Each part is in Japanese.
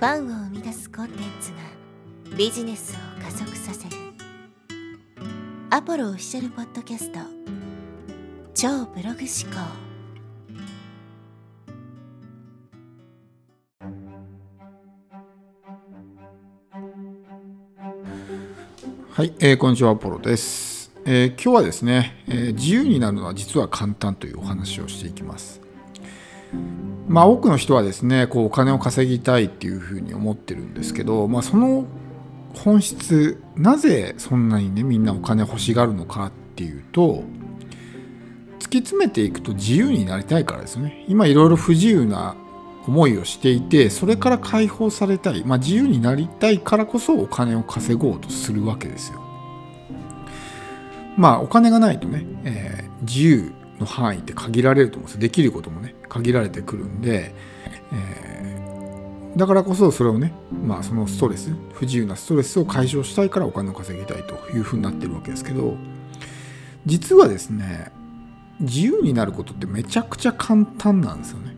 ファンを生み出すコンテンツがビジネスを加速させる。アポロオフィシャルポッドキャスト。超ブログ思考。はい、えー、こんにちはアポロです、えー、今日はですね、えー、自由になるのは実は簡単というお話をしていきます。まあ、多くの人はですねこうお金を稼ぎたいっていうふうに思ってるんですけど、まあ、その本質なぜそんなにねみんなお金欲しがるのかっていうと突き詰めていくと自由になりたいからですね。今いろいろ不自由な思いをしていてそれから解放されたい、まあ、自由になりたいからこそお金を稼ごうとするわけですよ。まあお金がないとね、えー、自由の範囲って限られると思うんですできることもね限られてくるんで、えー、だからこそそれをねまあそのストレス不自由なストレスを解消したいからお金を稼ぎたいというふうになってるわけですけど実はですね自由になることってめちゃくちゃ簡単なんですよね。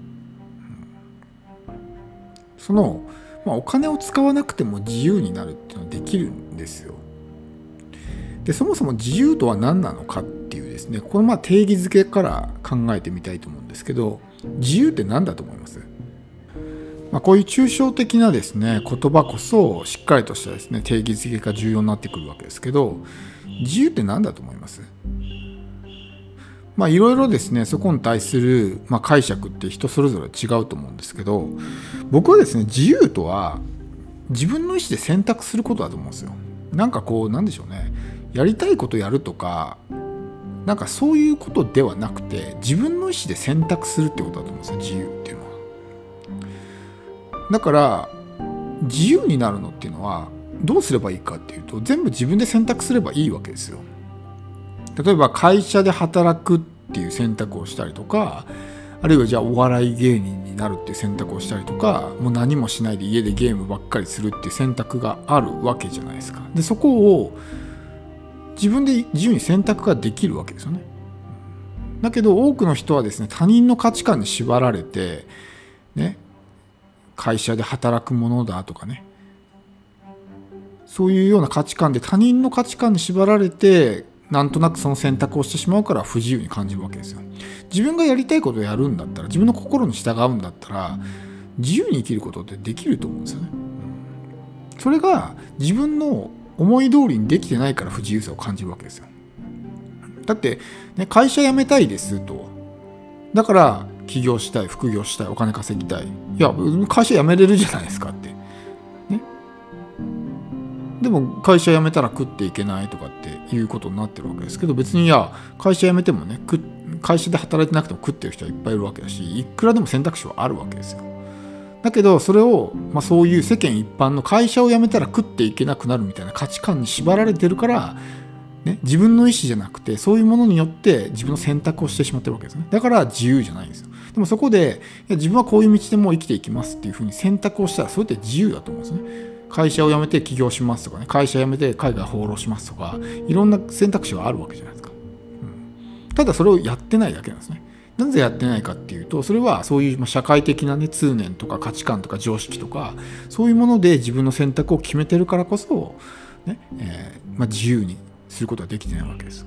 その、まあ、お金を使わなくても自由になるっていうのはできるんですよ。でそもそも自由とは何なのかってですね。このまあ定義づけから考えてみたいと思うんですけど自由って何だと思います？まあ、こういう抽象的なですね言葉こそしっかりとしたですね定義づけが重要になってくるわけですけど自由って何だと思います？まあいろいろですねそこに対する、まあ、解釈って人それぞれ違うと思うんですけど僕はですね自由とは自分の意思で選択することだと思うんですよ。なんかこうなんでしょうね。やりたいことやるとかなんかそういうことではなくて自分の意思で選択するってことだと思うんですよ自由っていうのは。だから自由になるのっていうのはどうすればいいかっていうと全部自分で選択すればいいわけですよ。例えば会社で働くっていう選択をしたりとかあるいはじゃあお笑い芸人になるっていう選択をしたりとかもう何もしないで家でゲームばっかりするっていう選択があるわけじゃないですか。でそこを自分で自由に選択ができるわけですよね。だけど多くの人はですね他人の価値観に縛られてね会社で働くものだとかねそういうような価値観で他人の価値観に縛られてなんとなくその選択をしてしまうから不自由に感じるわけですよ。自分がやりたいことをやるんだったら自分の心に従うんだったら自由に生きることってできると思うんですよね。それが自分の思い通りにできてないから不自由さを感じるわけですよ。だって、ね、会社辞めたいですと。だから起業したい、副業したい、お金稼ぎたい。いや、会社辞めれるじゃないですかって。ね。でも会社辞めたら食っていけないとかっていうことになってるわけですけど、別にいや、会社辞めてもね、会社で働いてなくても食ってる人はいっぱいいるわけだし、いくらでも選択肢はあるわけですよ。だけどそれを、まあ、そういう世間一般の会社を辞めたら食っていけなくなるみたいな価値観に縛られてるから、ね、自分の意思じゃなくてそういうものによって自分の選択をしてしまってるわけですね。だから自由じゃないんですよ。でもそこで自分はこういう道でもう生きていきますっていうふうに選択をしたらそれって自由だと思うんですね。会社を辞めて起業しますとかね会社辞めて海外放浪しますとかいろんな選択肢はあるわけじゃないですか、うん、ただそれをやってないだけなんですね。なぜやってないかっていうとそれはそういう社会的なね通念とか価値観とか常識とかそういうもので自分の選択を決めてるからこそ、ねえー、まあ、自由にすることができてないわけです。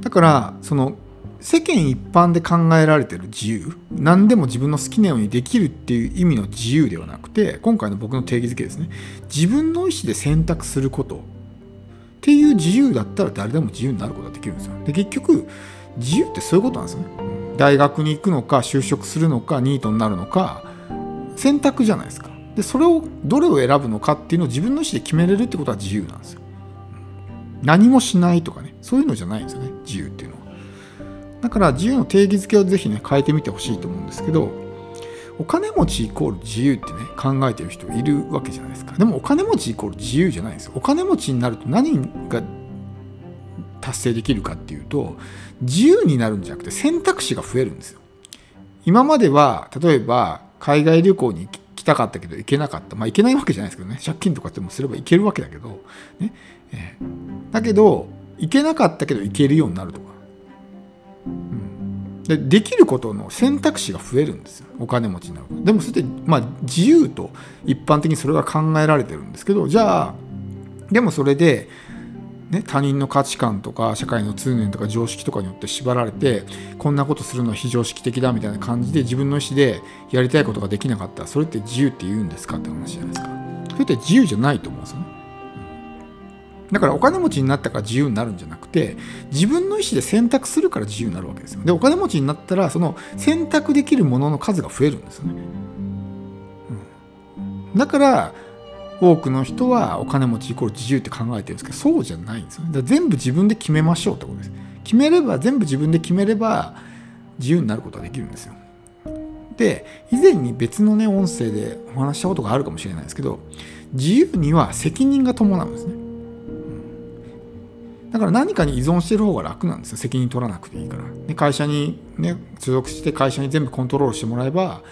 だからその世間一般で考えられてる自由何でも自分の好きなようにできるっていう意味の自由ではなくて今回の僕の定義づけですね自分の意思で選択することっていう自由だったら誰でも自由になることができるんですよ。で結局自由ってそういうことなんですね。大学に行くのか就職するのかニートになるのか選択じゃないですか。でそれをどれを選ぶのかっていうのを自分の意思で決めれるってことは自由なんですよ。何もしないとかねそういうのじゃないんですよね自由っていうのは。だから自由の定義づけをぜひね変えてみてほしいと思うんですけどお金持ちイコール自由ってね考えてる人いるわけじゃないですかでもお金持ちイコール自由じゃないんですよお金持ちになると何が達成できるかっていうと自由になるんじゃなくて選択肢が増えるんですよ。今までは例えば海外旅行に行きたかったけど行けなかった。まあ行けないわけじゃないですけどね。借金とかってもすれば行けるわけだけど、ね。えー、だけど行けなかったけど行けるようになるとか、うん、でできることの選択肢が増えるんですよ。お金持ちになるでもそれってまあ自由と一般的にそれが考えられてるんですけどじゃあでもそれで、ね、他人の価値観とか社会の通念とか常識とかによって縛られてこんなことするのは非常識的だみたいな感じで自分の意思でやりたいことができなかった。らそれって自由って言うんですかって話じゃないですか。それって自由じゃないと思うんですよね。だからお金持ちになったから自由になるんじゃなくて自分の意思で選択するから自由になるわけですよでお金持ちになったらその選択できるものの数が増えるんですよね、うん、だから多くの人はお金持ちイコール自由って考えてるんですけどそうじゃないんですよね。だ全部自分で決めましょうってことです。決めれば全部自分で決めれば自由になることができるんですよ。で以前に別のね音声でお話したことがあるかもしれないですけど自由には責任が伴うんですね。だから何かに依存してる方が楽なんですよ。責任取らなくていいから。で会社にね所属して会社に全部コントロールしてもらえば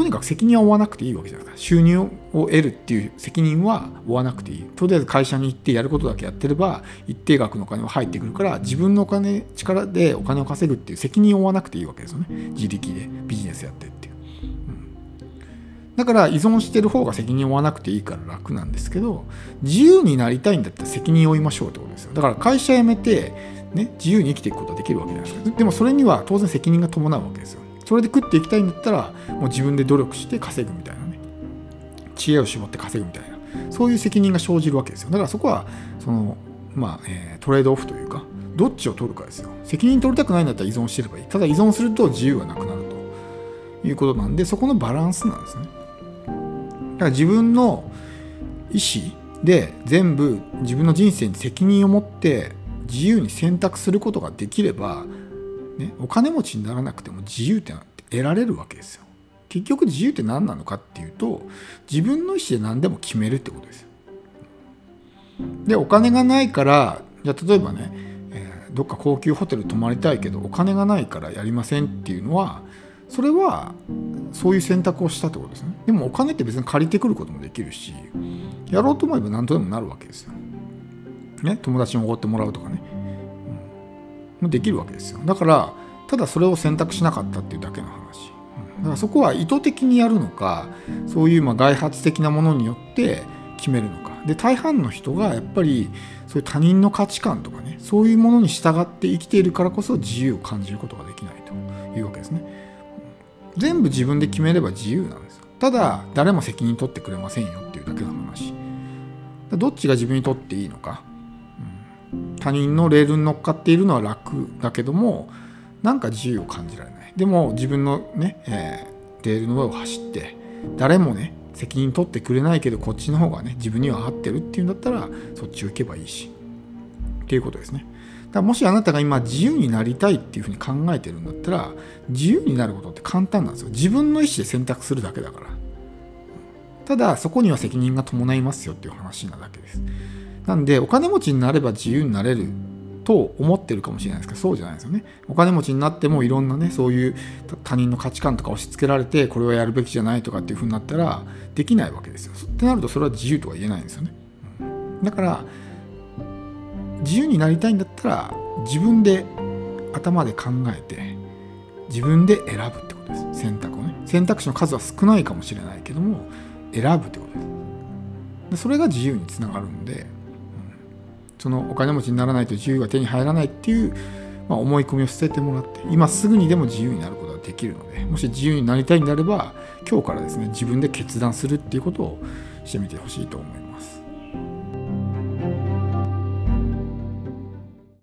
とにかく責任は負わなくていいわけじゃないですか。収入を得るっていう責任は負わなくていい。とりあえず会社に行ってやることだけやってれば一定額のお金は入ってくるから自分のお金力でお金を稼ぐっていう責任を負わなくていいわけですよね。自力でビジネスやってっていう、うん、だから依存してる方が責任を負わなくていいから楽なんですけど自由になりたいんだったら責任を負いましょうってことですよ。だから会社辞めてね、自由に生きていくことができるわけじゃないですか。でもそれには当然責任が伴うわけですよ。それで食っていきたいんだったらもう自分で努力して稼ぐみたいなね。知恵を絞って稼ぐみたいな。そういう責任が生じるわけですよ。だからそこはそのまあ、えー、トレードオフというかどっちを取るかですよ。責任取りたくないんだったら依存してればいい。ただ依存すると自由がなくなるということなんでそこのバランスなんですね。だから自分の意思で全部自分の人生に責任を持って自由に選択することができればね、お金持ちにならなくても自由ってって得られるわけですよ。結局自由って何なのかっていうと自分の意思で何でも決めるってことですよ。でお金がないからじゃ例えばね、えー、どっか高級ホテル泊まりたいけどお金がないからやりませんっていうのはそれはそういう選択をしたってことですね。でもお金って別に借りてくることもできるしやろうと思えば何とでもなるわけですよ。ね友達におごってもらうとかね。もできるわけですよ。だからただそれを選択しなかったっていうだけの話。だからそこは意図的にやるのかそういうま外発的なものによって決めるのか。で大半の人がやっぱりそういう他人の価値観とかねそういうものに従って生きているからこそ自由を感じることができないというわけですね。全部自分で決めれば自由なんですよ。ただ誰も責任取ってくれませんよっていうだけの話。どっちが自分にとっていいのか他人のレールに乗っかっているのは楽だけどもなんか自由を感じられない。でも自分のね、えー、レールの上を走って誰もね責任取ってくれないけどこっちの方がね自分には合ってるっていうんだったらそっちを行けばいいし。っていうことですね。だからもしあなたが今自由になりたいっていうふうに考えてるんだったら自由になることって簡単なんですよ。自分の意思で選択するだけだから。ただそこには責任が伴いますよっていう話なだけです。なんでお金持ちになれば自由になれると思ってるかもしれないですけどそうじゃないですよね。お金持ちになってもいろんなねそういう他人の価値観とか押し付けられてこれはやるべきじゃないとかっていうふうになったらできないわけですよ。ってなるとそれは自由とは言えないんですよね、だから自由になりたいんだったら自分で頭で考えて自分で選ぶってことです。選択をね。選択肢の数は少ないかもしれないけども選ぶってことです。でそれが自由につながるんでそのお金持ちにならないと自由が手に入らないっていう、まあ、思い込みを捨ててもらって今すぐにでも自由になることができるのでもし自由になりたいんであれば今日からですね自分で決断するっていうことをしてみてほしいと思います。